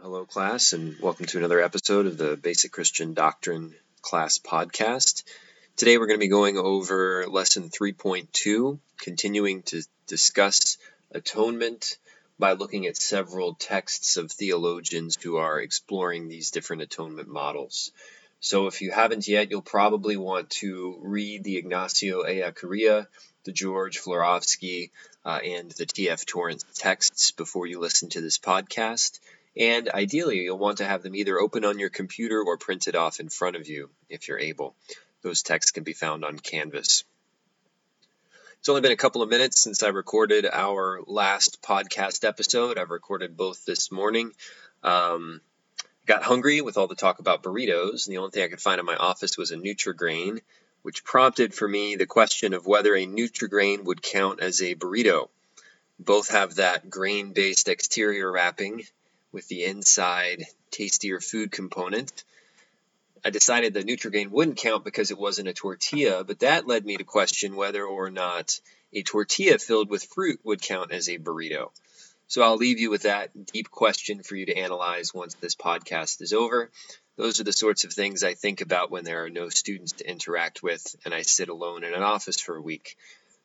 Hello, class, and welcome to another episode of the Basic Christian Doctrine class podcast. Today we're going to be going over lesson 3.2, continuing to discuss atonement by looking at several texts of theologians who are exploring these different atonement models. So if you haven't yet, you'll probably want to read the Ignacio Ellacuría, the George Florovsky, uh, and the T.F. Torrance texts before you listen to this podcast. And ideally, you'll want to have them either open on your computer or printed off in front of you if you're able. Those texts can be found on Canvas. It's only been a couple of minutes since I recorded our last podcast episode. I've recorded both this morning. Um, got hungry with all the talk about burritos, and the only thing I could find in my office was a Nutrigrain, which prompted for me the question of whether a Nutrigrain would count as a burrito. Both have that grain-based exterior wrapping with the inside tastier food component. I decided the Nutrigrain wouldn't count because it wasn't a tortilla, but that led me to question whether or not a tortilla filled with fruit would count as a burrito. So I'll leave you with that deep question for you to analyze once this podcast is over. Those are the sorts of things I think about when there are no students to interact with and I sit alone in an office for a week.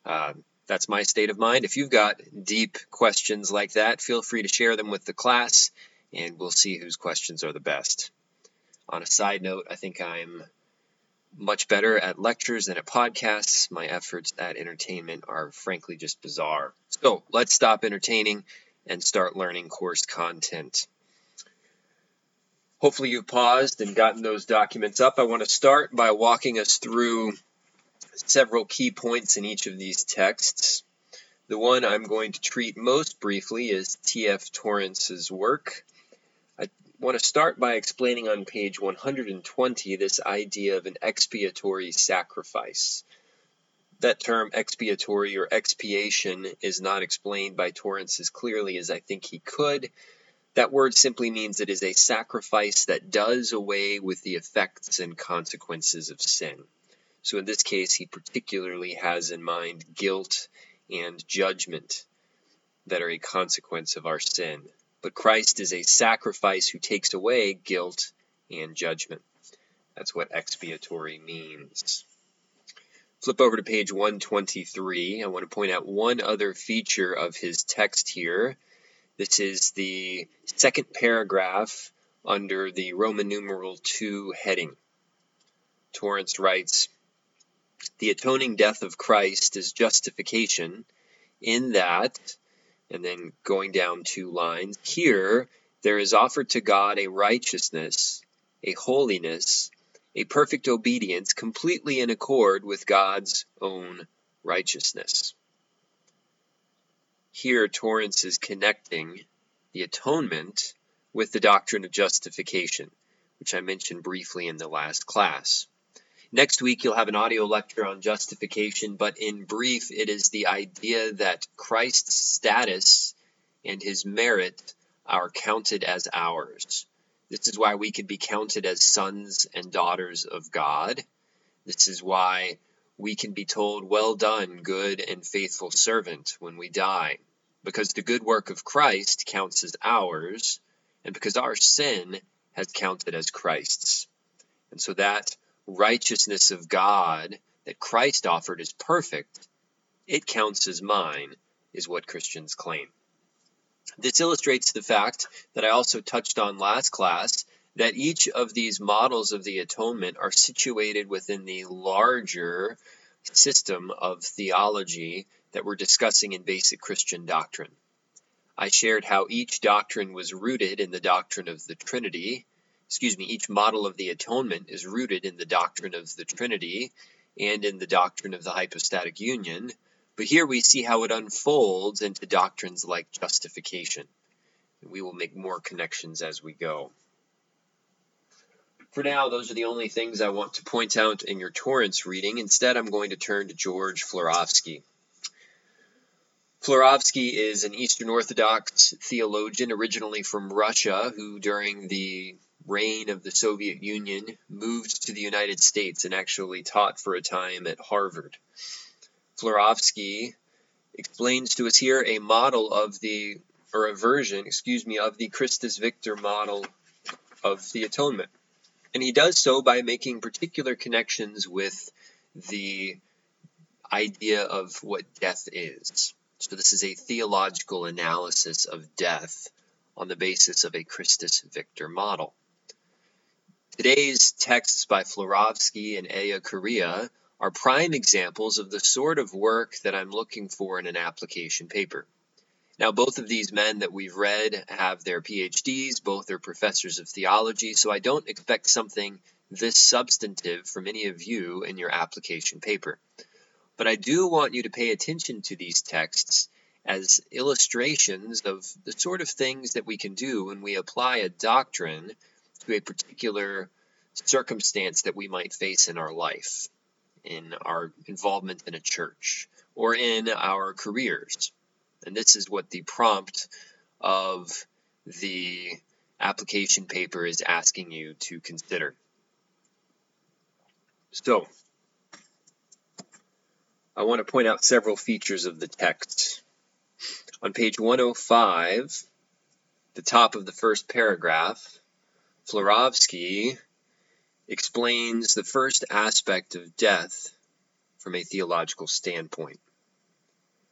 Uh, that's my state of mind. If you've got deep questions like that, feel free to share them with the class, and we'll see whose questions are the best. On a side note, I think I'm much better at lectures than at podcasts. My efforts at entertainment are frankly just bizarre. So let's stop entertaining and start learning course content. Hopefully, you've paused and gotten those documents up. I want to start by walking us through several key points in each of these texts. The one I'm going to treat most briefly is T.F. Torrance's work. I want to start by explaining on page 120 this idea of an expiatory sacrifice. That term expiatory or expiation is not explained by Torrance as clearly as I think he could. That word simply means it is a sacrifice that does away with the effects and consequences of sin. So in this case, he particularly has in mind guilt and judgment that are a consequence of our sin. But Christ is a sacrifice who takes away guilt and judgment. That's what expiatory means. Flip over to page 123. I want to point out one other feature of his text here. This is the second paragraph under the Roman numeral 2 heading. Torrance writes, the atoning death of Christ is justification in that, and then going down two lines, here there is offered to God a righteousness, a holiness, a perfect obedience completely in accord with God's own righteousness. Here, Torrance is connecting the atonement with the doctrine of justification, which I mentioned briefly in the last class. Next week, you'll have an audio lecture on justification, but in brief, it is the idea that Christ's status and his merit are counted as ours. This is why we can be counted as sons and daughters of God. This is why we can be told, Well done, good and faithful servant, when we die. Because the good work of Christ counts as ours, and because our sin has counted as Christ's. And so that righteousness of God that Christ offered is perfect, it counts as mine, is what Christians claim. This illustrates the fact that I also touched on last class that each of these models of the atonement are situated within the larger system of theology that we're discussing in basic Christian doctrine. I shared how each doctrine was rooted in the doctrine of the Trinity, excuse me, each model of the atonement is rooted in the doctrine of the Trinity and in the doctrine of the hypostatic union. But here we see how it unfolds into doctrines like justification. We will make more connections as we go. For now, those are the only things I want to point out in your Torrance reading. Instead, I'm going to turn to George Florovsky. Florovsky is an Eastern Orthodox theologian originally from Russia who, during the reign of the Soviet Union, moved to the United States and actually taught for a time at Harvard. Florovsky explains to us here a model of the or a version, excuse me, of the Christus Victor model of the atonement. And he does so by making particular connections with the idea of what death is. So, this is a theological analysis of death on the basis of a Christus Victor model. Today's texts by Florovsky and Ellacuría are prime examples of the sort of work that I'm looking for in an application paper. Now, both of these men that we've read have their PhDs, both are professors of theology, so I don't expect something this substantive from any of you in your application paper. But I do want you to pay attention to these texts as illustrations of the sort of things that we can do when we apply a doctrine to a particular circumstance that we might face in our life, in our involvement in a church, or in our careers. And this is what the prompt of the application paper is asking you to consider. So, I want to point out several features of the text. On page 105, the top of the first paragraph, Florovsky explains the first aspect of death from a theological standpoint.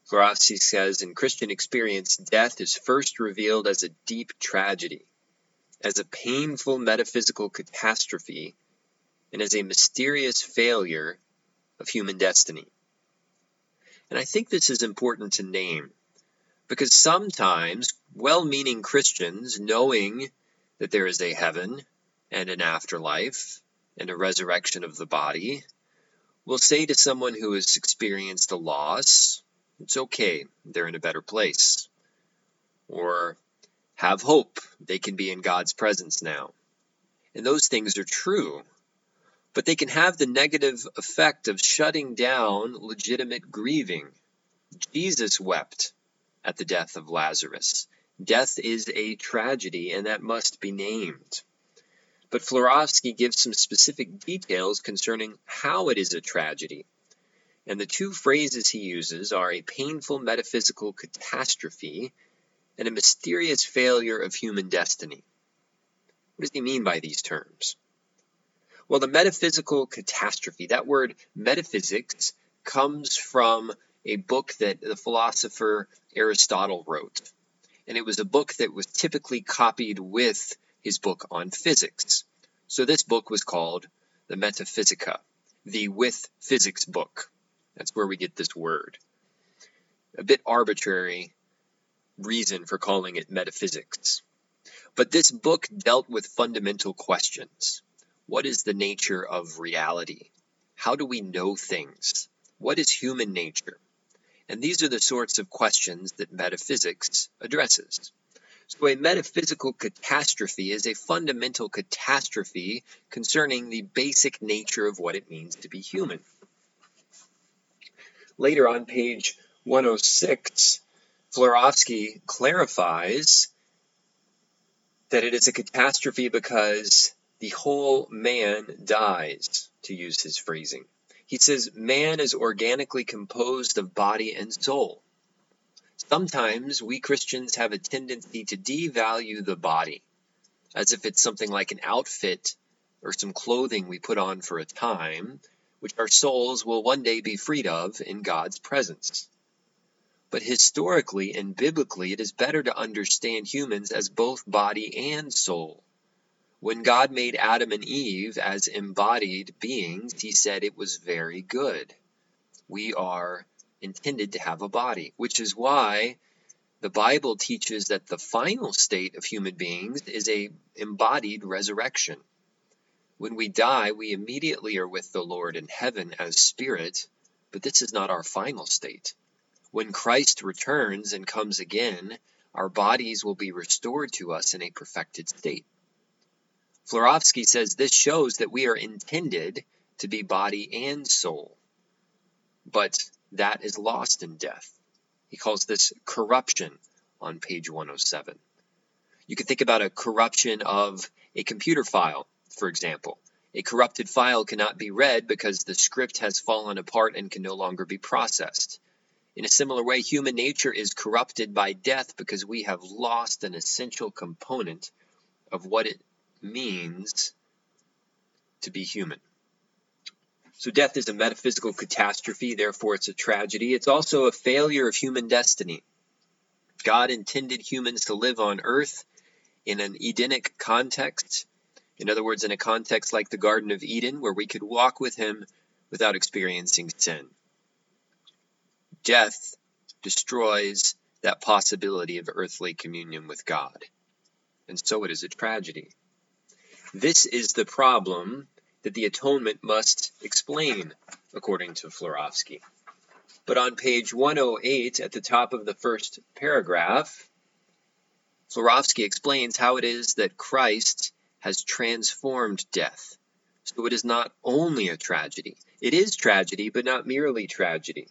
Florovsky says in Christian experience, death is first revealed as a deep tragedy, as a painful metaphysical catastrophe, and as a mysterious failure of human destiny. And I think this is important to name because sometimes well meaning Christians, knowing that there is a heaven and an afterlife and a resurrection of the body, will say to someone who has experienced a loss, it's okay, they're in a better place. Or have hope, they can be in God's presence now. And those things are true, but they can have the negative effect of shutting down legitimate grieving. Jesus wept at the death of Lazarus. Death is a tragedy, and that must be named. But Florovsky gives some specific details concerning how it is a tragedy. And the two phrases he uses are a painful metaphysical catastrophe and a mysterious failure of human destiny. What does he mean by these terms? Well, the metaphysical catastrophe, that word metaphysics comes from a book that the philosopher Aristotle wrote. And it was a book that was typically copied with his book on physics. So this book was called the Metaphysica, the with physics book. That's where we get this word. A bit arbitrary reason for calling it metaphysics. But this book dealt with fundamental questions. What is the nature of reality? How do we know things? What is human nature? And these are the sorts of questions that metaphysics addresses. So, a metaphysical catastrophe is a fundamental catastrophe concerning the basic nature of what it means to be human. Later on page 106, Florovsky clarifies that it is a catastrophe because the whole man dies, to use his phrasing. He says man is organically composed of body and soul. Sometimes we Christians have a tendency to devalue the body as if it's something like an outfit or some clothing we put on for a time, which our souls will one day be freed of in God's presence. But historically and biblically, it is better to understand humans as both body and soul. When God made Adam and Eve as embodied beings, he said it was very good. We are intended to have a body, which is why the Bible teaches that the final state of human beings is a embodied resurrection. When we die, we immediately are with the Lord in heaven as spirit, but this is not our final state. When Christ returns and comes again, our bodies will be restored to us in a perfected state. Florovsky says this shows that we are intended to be body and soul, but that is lost in death. He calls this corruption on page 107. You can think about a corruption of a computer file, for example. A corrupted file cannot be read because the script has fallen apart and can no longer be processed. In a similar way, human nature is corrupted by death because we have lost an essential component of what it means to be human. So, death is a metaphysical catastrophe, therefore, it's a tragedy. It's also a failure of human destiny. God intended humans to live on earth in an Edenic context. In other words, in a context like the Garden of Eden, where we could walk with Him without experiencing sin. Death destroys that possibility of earthly communion with God. And so it is a tragedy. This is the problem that the atonement must explain, according to Florovsky. But on page 108, at the top of the first paragraph, Florovsky explains how it is that Christ has transformed death. So it is not only a tragedy. It is tragedy, but not merely tragedy.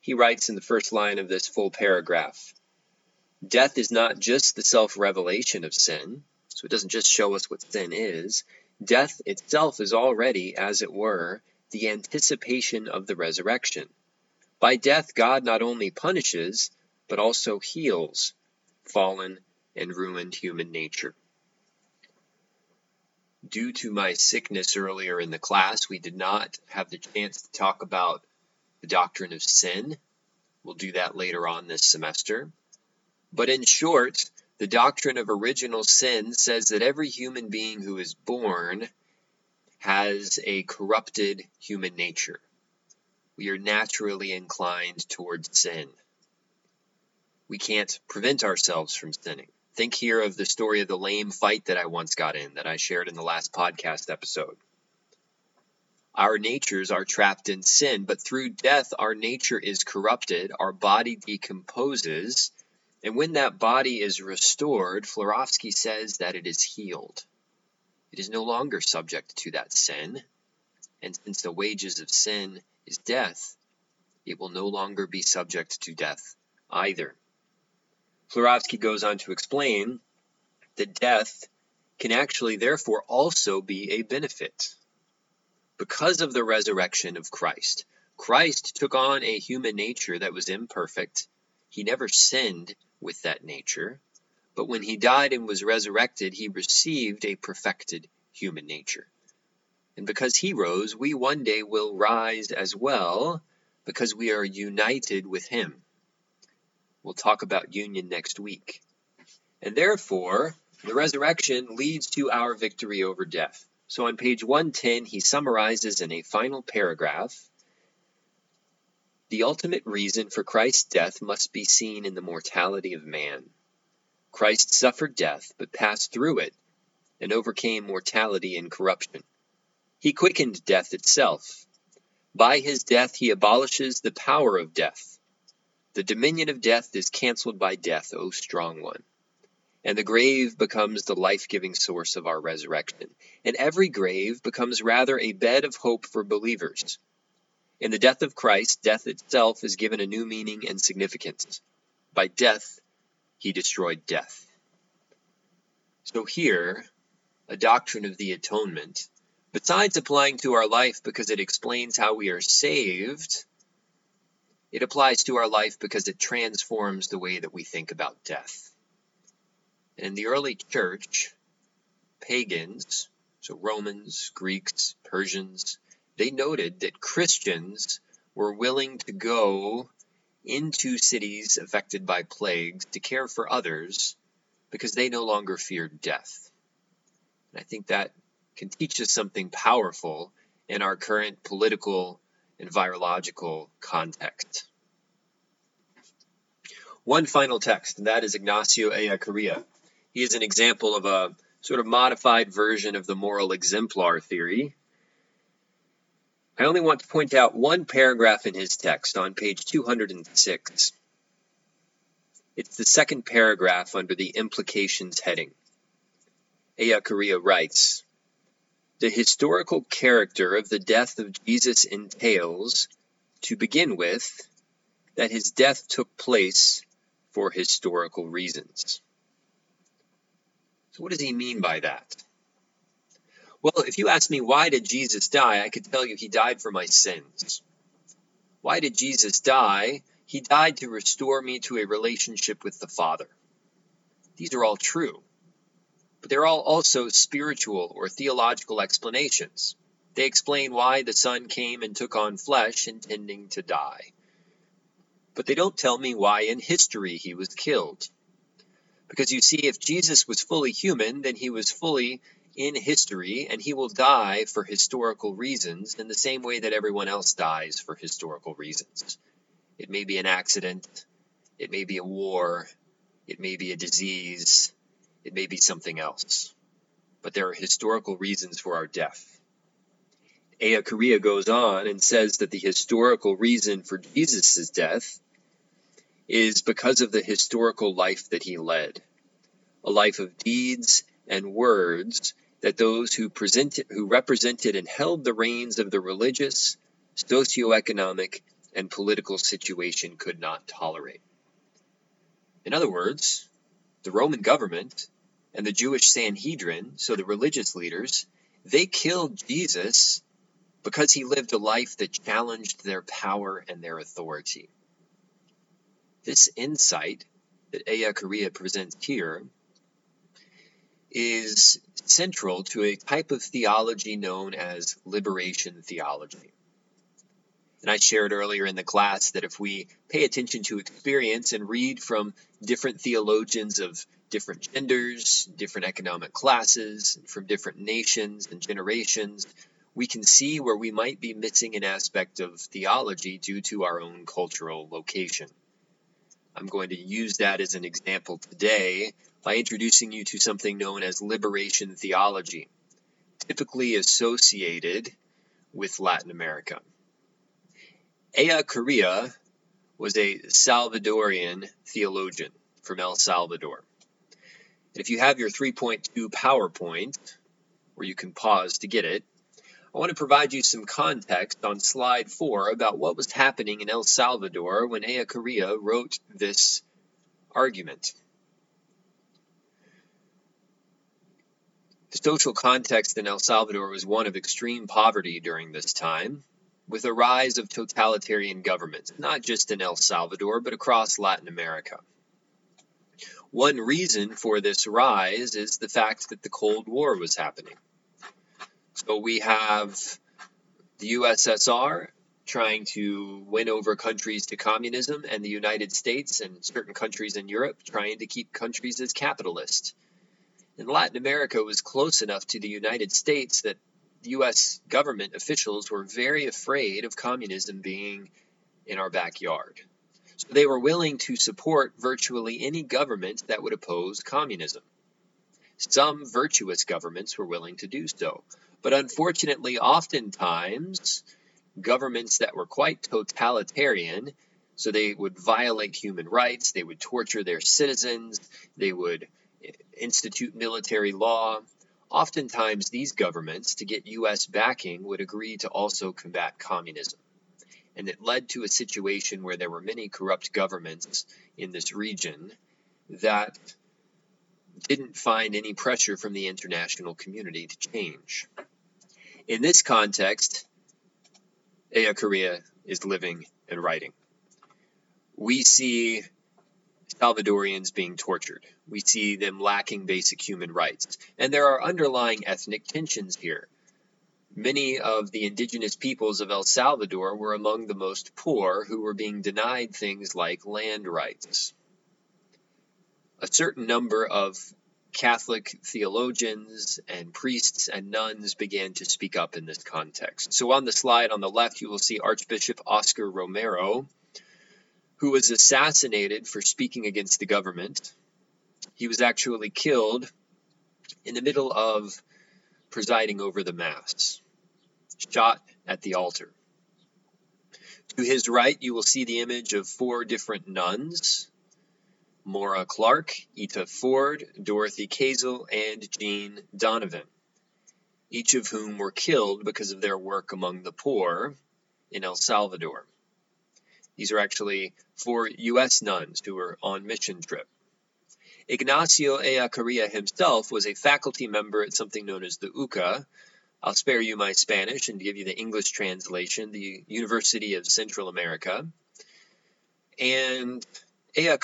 He writes in the first line of this full paragraph Death is not just the self revelation of sin, so it doesn't just show us what sin is. Death itself is already, as it were, the anticipation of the resurrection. By death, God not only punishes, but also heals fallen and ruined human nature. Due to my sickness earlier in the class, we did not have the chance to talk about the doctrine of sin. We'll do that later on this semester. But in short, the doctrine of original sin says that every human being who is born has a corrupted human nature. We are naturally inclined towards sin. We can't prevent ourselves from sinning. Think here of the story of the lame fight that I once got in that I shared in the last podcast episode. Our natures are trapped in sin, but through death, our nature is corrupted, our body decomposes, and when that body is restored, Florovsky says that it is healed. It is no longer subject to that sin. And since the wages of sin is death, it will no longer be subject to death either. Florovsky goes on to explain that death can actually, therefore, also be a benefit. Because of the resurrection of Christ, Christ took on a human nature that was imperfect. He never sinned, with that nature, but when he died and was resurrected, he received a perfected human nature. And because he rose, we one day will rise as well because we are united with him. We'll talk about union next week. And therefore, the resurrection leads to our victory over death. So on page 110, he summarizes in a final paragraph the ultimate reason for Christ's death must be seen in the mortality of man. Christ suffered death, but passed through it and overcame mortality and corruption. He quickened death itself. By his death, he abolishes the power of death. The dominion of death is canceled by death, O strong one. And the grave becomes the life giving source of our resurrection. And every grave becomes rather a bed of hope for believers. In the death of Christ, death itself is given a new meaning and significance. By death, he destroyed death. So here, a doctrine of the atonement, besides applying to our life because it explains how we are saved, it applies to our life because it transforms the way that we think about death. And in the early church, pagans, so Romans, Greeks, Persians, they noted that Christians were willing to go into cities affected by plagues to care for others because they no longer feared death. And I think that can teach us something powerful in our current political and virological context. One final text, and that is Ignacio Ellacuría. He is an example of a sort of modified version of the moral exemplar theory, I only want to point out one paragraph in his text on page 206. It's the second paragraph under the implications heading. Ellacuría writes The historical character of the death of Jesus entails, to begin with, that his death took place for historical reasons. So, what does he mean by that? Well, if you ask me why did Jesus die, I could tell you he died for my sins. Why did Jesus die? He died to restore me to a relationship with the Father. These are all true, but they're all also spiritual or theological explanations. They explain why the Son came and took on flesh, intending to die. But they don't tell me why in history he was killed. Because you see, if Jesus was fully human, then he was fully in history, and he will die for historical reasons in the same way that everyone else dies for historical reasons. It may be an accident, it may be a war, it may be a disease, it may be something else. But there are historical reasons for our death. Ellacuría goes on and says that the historical reason for Jesus' death is because of the historical life that he led a life of deeds and words that those who presented who represented and held the reins of the religious, socioeconomic, and political situation could not tolerate. In other words, the Roman government and the Jewish Sanhedrin, so the religious leaders, they killed Jesus because he lived a life that challenged their power and their authority. This insight that Ellacuría presents here is central to a type of theology known as liberation theology. And I shared earlier in the class that if we pay attention to experience and read from different theologians of different genders, different economic classes, from different nations and generations, we can see where we might be missing an aspect of theology due to our own cultural location. I'm going to use that as an example today by introducing you to something known as liberation theology, typically associated with Latin America. Ellacuría was a Salvadorian theologian from El Salvador. And if you have your 3.2 PowerPoint, where you can pause to get it, I want to provide you some context on slide 4 about what was happening in El Salvador when Ellacuría wrote this argument. The social context in El Salvador was one of extreme poverty during this time, with a rise of totalitarian governments, not just in El Salvador, but across Latin America. One reason for this rise is the fact that the Cold War was happening. So we have the USSR trying to win over countries to communism, and the United States and certain countries in Europe trying to keep countries as capitalist. And Latin America was close enough to the United States that US government officials were very afraid of communism being in our backyard. So they were willing to support virtually any government that would oppose communism. Some virtuous governments were willing to do so. But unfortunately, oftentimes, governments that were quite totalitarian, so they would violate human rights, they would torture their citizens, they would institute military law, Oftentimes, these governments, to get U.S. backing, would agree to also combat communism. And it led to a situation where there were many corrupt governments in this region that didn't find any pressure from the international community to change. In this context, Ellacuría is living and writing. We see Salvadorians being tortured. We see them lacking basic human rights. And there are underlying ethnic tensions here. Many of the indigenous peoples of El Salvador were among the most poor who were being denied things like land rights. A certain number of Catholic theologians and priests and nuns began to speak up in this context. So on the slide on the left, you will see Archbishop Oscar Romero, who was assassinated for speaking against the government. He was actually killed in the middle of presiding over the Mass, shot at the altar. To his right, you will see the image of four different nuns Maura Clark, Ita Ford, Dorothy Kazel, and Jean Donovan, each of whom were killed because of their work among the poor in El Salvador. These are actually four U.S. nuns who were on mission trip. Ignacio Ellacuría himself was a faculty member at something known as the UCA, I'll spare you my Spanish and give you the English translation, the University of Central America. And Ea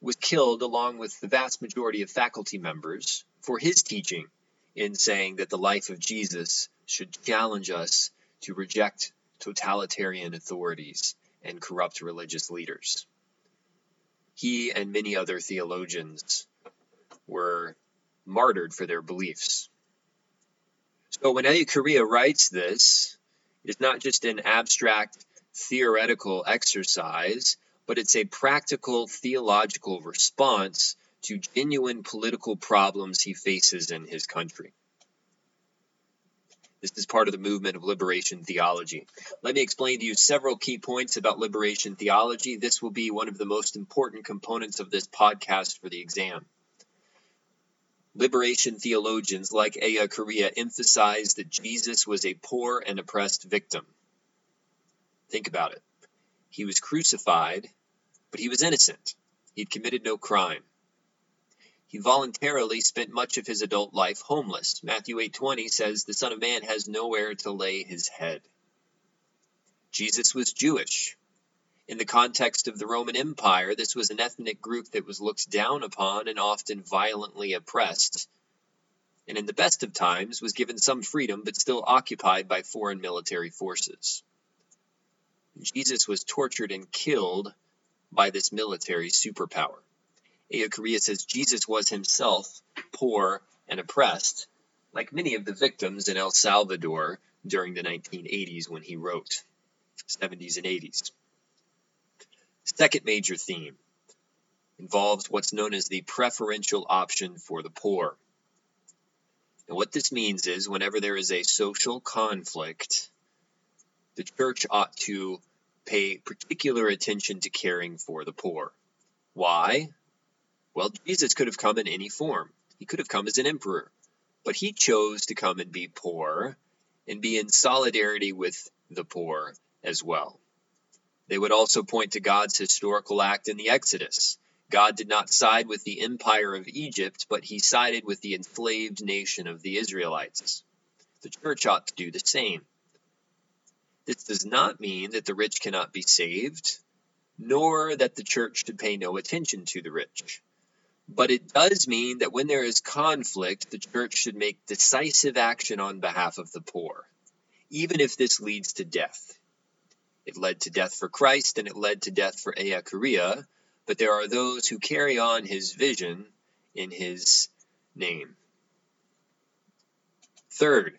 was killed along with the vast majority of faculty members for his teaching in saying that the life of Jesus should challenge us to reject totalitarian authorities and corrupt religious leaders. He and many other theologians were martyred for their beliefs. So when Ellacuría writes this, it's not just an abstract theoretical exercise, but it's a practical theological response to genuine political problems he faces in his country. This is part of the movement of liberation theology. Let me explain to you several key points about liberation theology. This will be one of the most important components of this podcast for the exam. Liberation theologians like Ellacuría emphasize that Jesus was a poor and oppressed victim. Think about it. He was crucified, but he was innocent. He'd committed no crime. He voluntarily spent much of his adult life homeless. Matthew 8:20 says the son of man has nowhere to lay his head. Jesus was Jewish. In the context of the Roman Empire, this was an ethnic group that was looked down upon and often violently oppressed, and in the best of times was given some freedom but still occupied by foreign military forces. Jesus was tortured and killed by this military superpower. Ellacuría says Jesus was himself poor and oppressed, like many of the victims in El Salvador during the 1980s when he wrote, 70s and 80s. Second major theme involves what's known as the preferential option for the poor. And what this means is whenever there is a social conflict, the church ought to pay particular attention to caring for the poor. Why? Well, Jesus could have come in any form. He could have come as an emperor, but he chose to come and be poor and be in solidarity with the poor as well. They would also point to God's historical act in the Exodus. God did not side with the empire of Egypt, but he sided with the enslaved nation of the Israelites. The church ought to do the same. This does not mean that the rich cannot be saved, nor that the church should pay no attention to the rich. But it does mean that when there is conflict, the church should make decisive action on behalf of the poor, even if this leads to death. It led to death for Christ and it led to death for Ellacuría, but there are those who carry on his vision in his name. Third,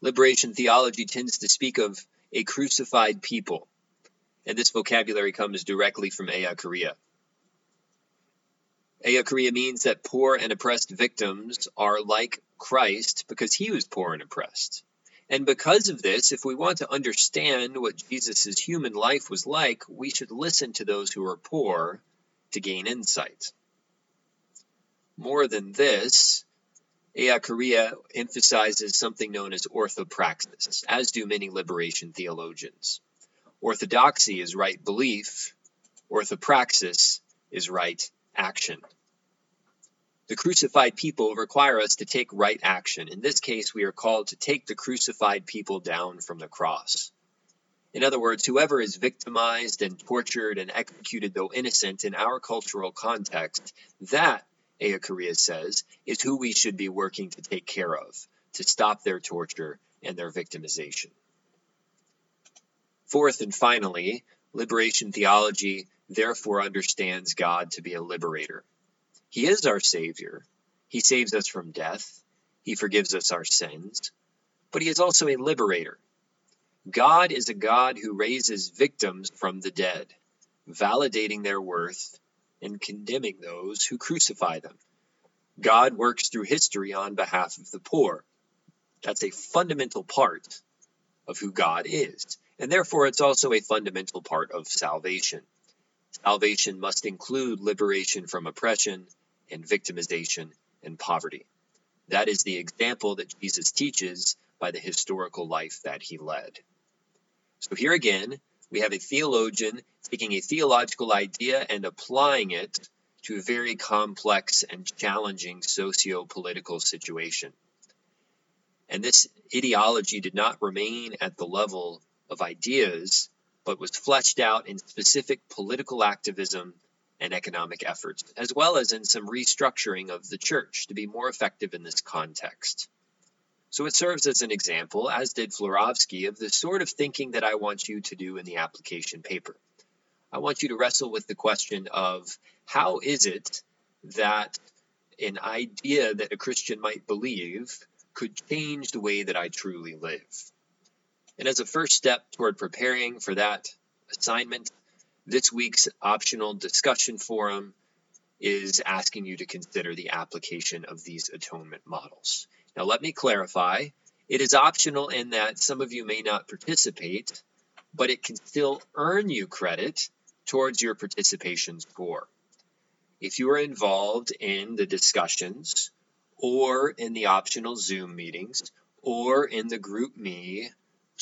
liberation theology tends to speak of a crucified people, and this vocabulary comes directly from Ellacuría. Ellacuría means that poor and oppressed victims are like Christ because he was poor and oppressed. And because of this, if we want to understand what Jesus' human life was like, we should listen to those who are poor to gain insight. More than this, Ellacuría emphasizes something known as orthopraxis, as do many liberation theologians. Orthodoxy is right belief, orthopraxis is right action. The crucified people require us to take right action. In this case, we are called to take the crucified people down from the cross. In other words, whoever is victimized and tortured and executed, though innocent, in our cultural context, that, Ellacuría says, is who we should be working to take care of, to stop their torture and their victimization. Fourth and finally, liberation theology therefore understands God to be a liberator. He is our Savior. He saves us from death. He forgives us our sins. But He is also a liberator. God is a God who raises victims from the dead, validating their worth and condemning those who crucify them. God works through history on behalf of the poor. That's a fundamental part of who God is. And therefore, it's also a fundamental part of salvation. Salvation must include liberation from oppression and victimization and poverty. That is the example that Jesus teaches by the historical life that he led. So here again, we have a theologian taking a theological idea and applying it to a very complex and challenging socio political situation. And this ideology did not remain at the level of ideas, but was fleshed out in specific political activism and economic efforts, as well as in some restructuring of the church to be more effective in this context. So it serves as an example, as did Florovsky, of the sort of thinking that I want you to do in the application paper. I want you to wrestle with the question of how is it that an idea that a Christian might believe could change the way that I truly live? And as a first step toward preparing for that assignment, this week's optional discussion forum is asking you to consider the application of these atonement models. Now, let me clarify it is optional in that some of you may not participate, but it can still earn you credit towards your participation score. If you are involved in the discussions, or in the optional Zoom meetings, or in the GroupMe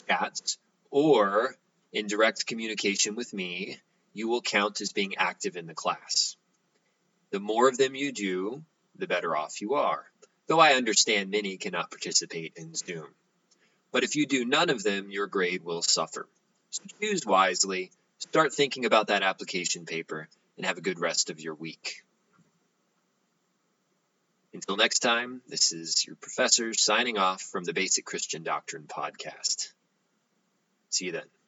chats, or in direct communication with me, you will count as being active in the class. The more of them you do, the better off you are, though I understand many cannot participate in Zoom. But if you do none of them, your grade will suffer. So choose wisely, start thinking about that application paper, and have a good rest of your week. Until next time, this is your professor signing off from the Basic Christian Doctrine podcast. See you then.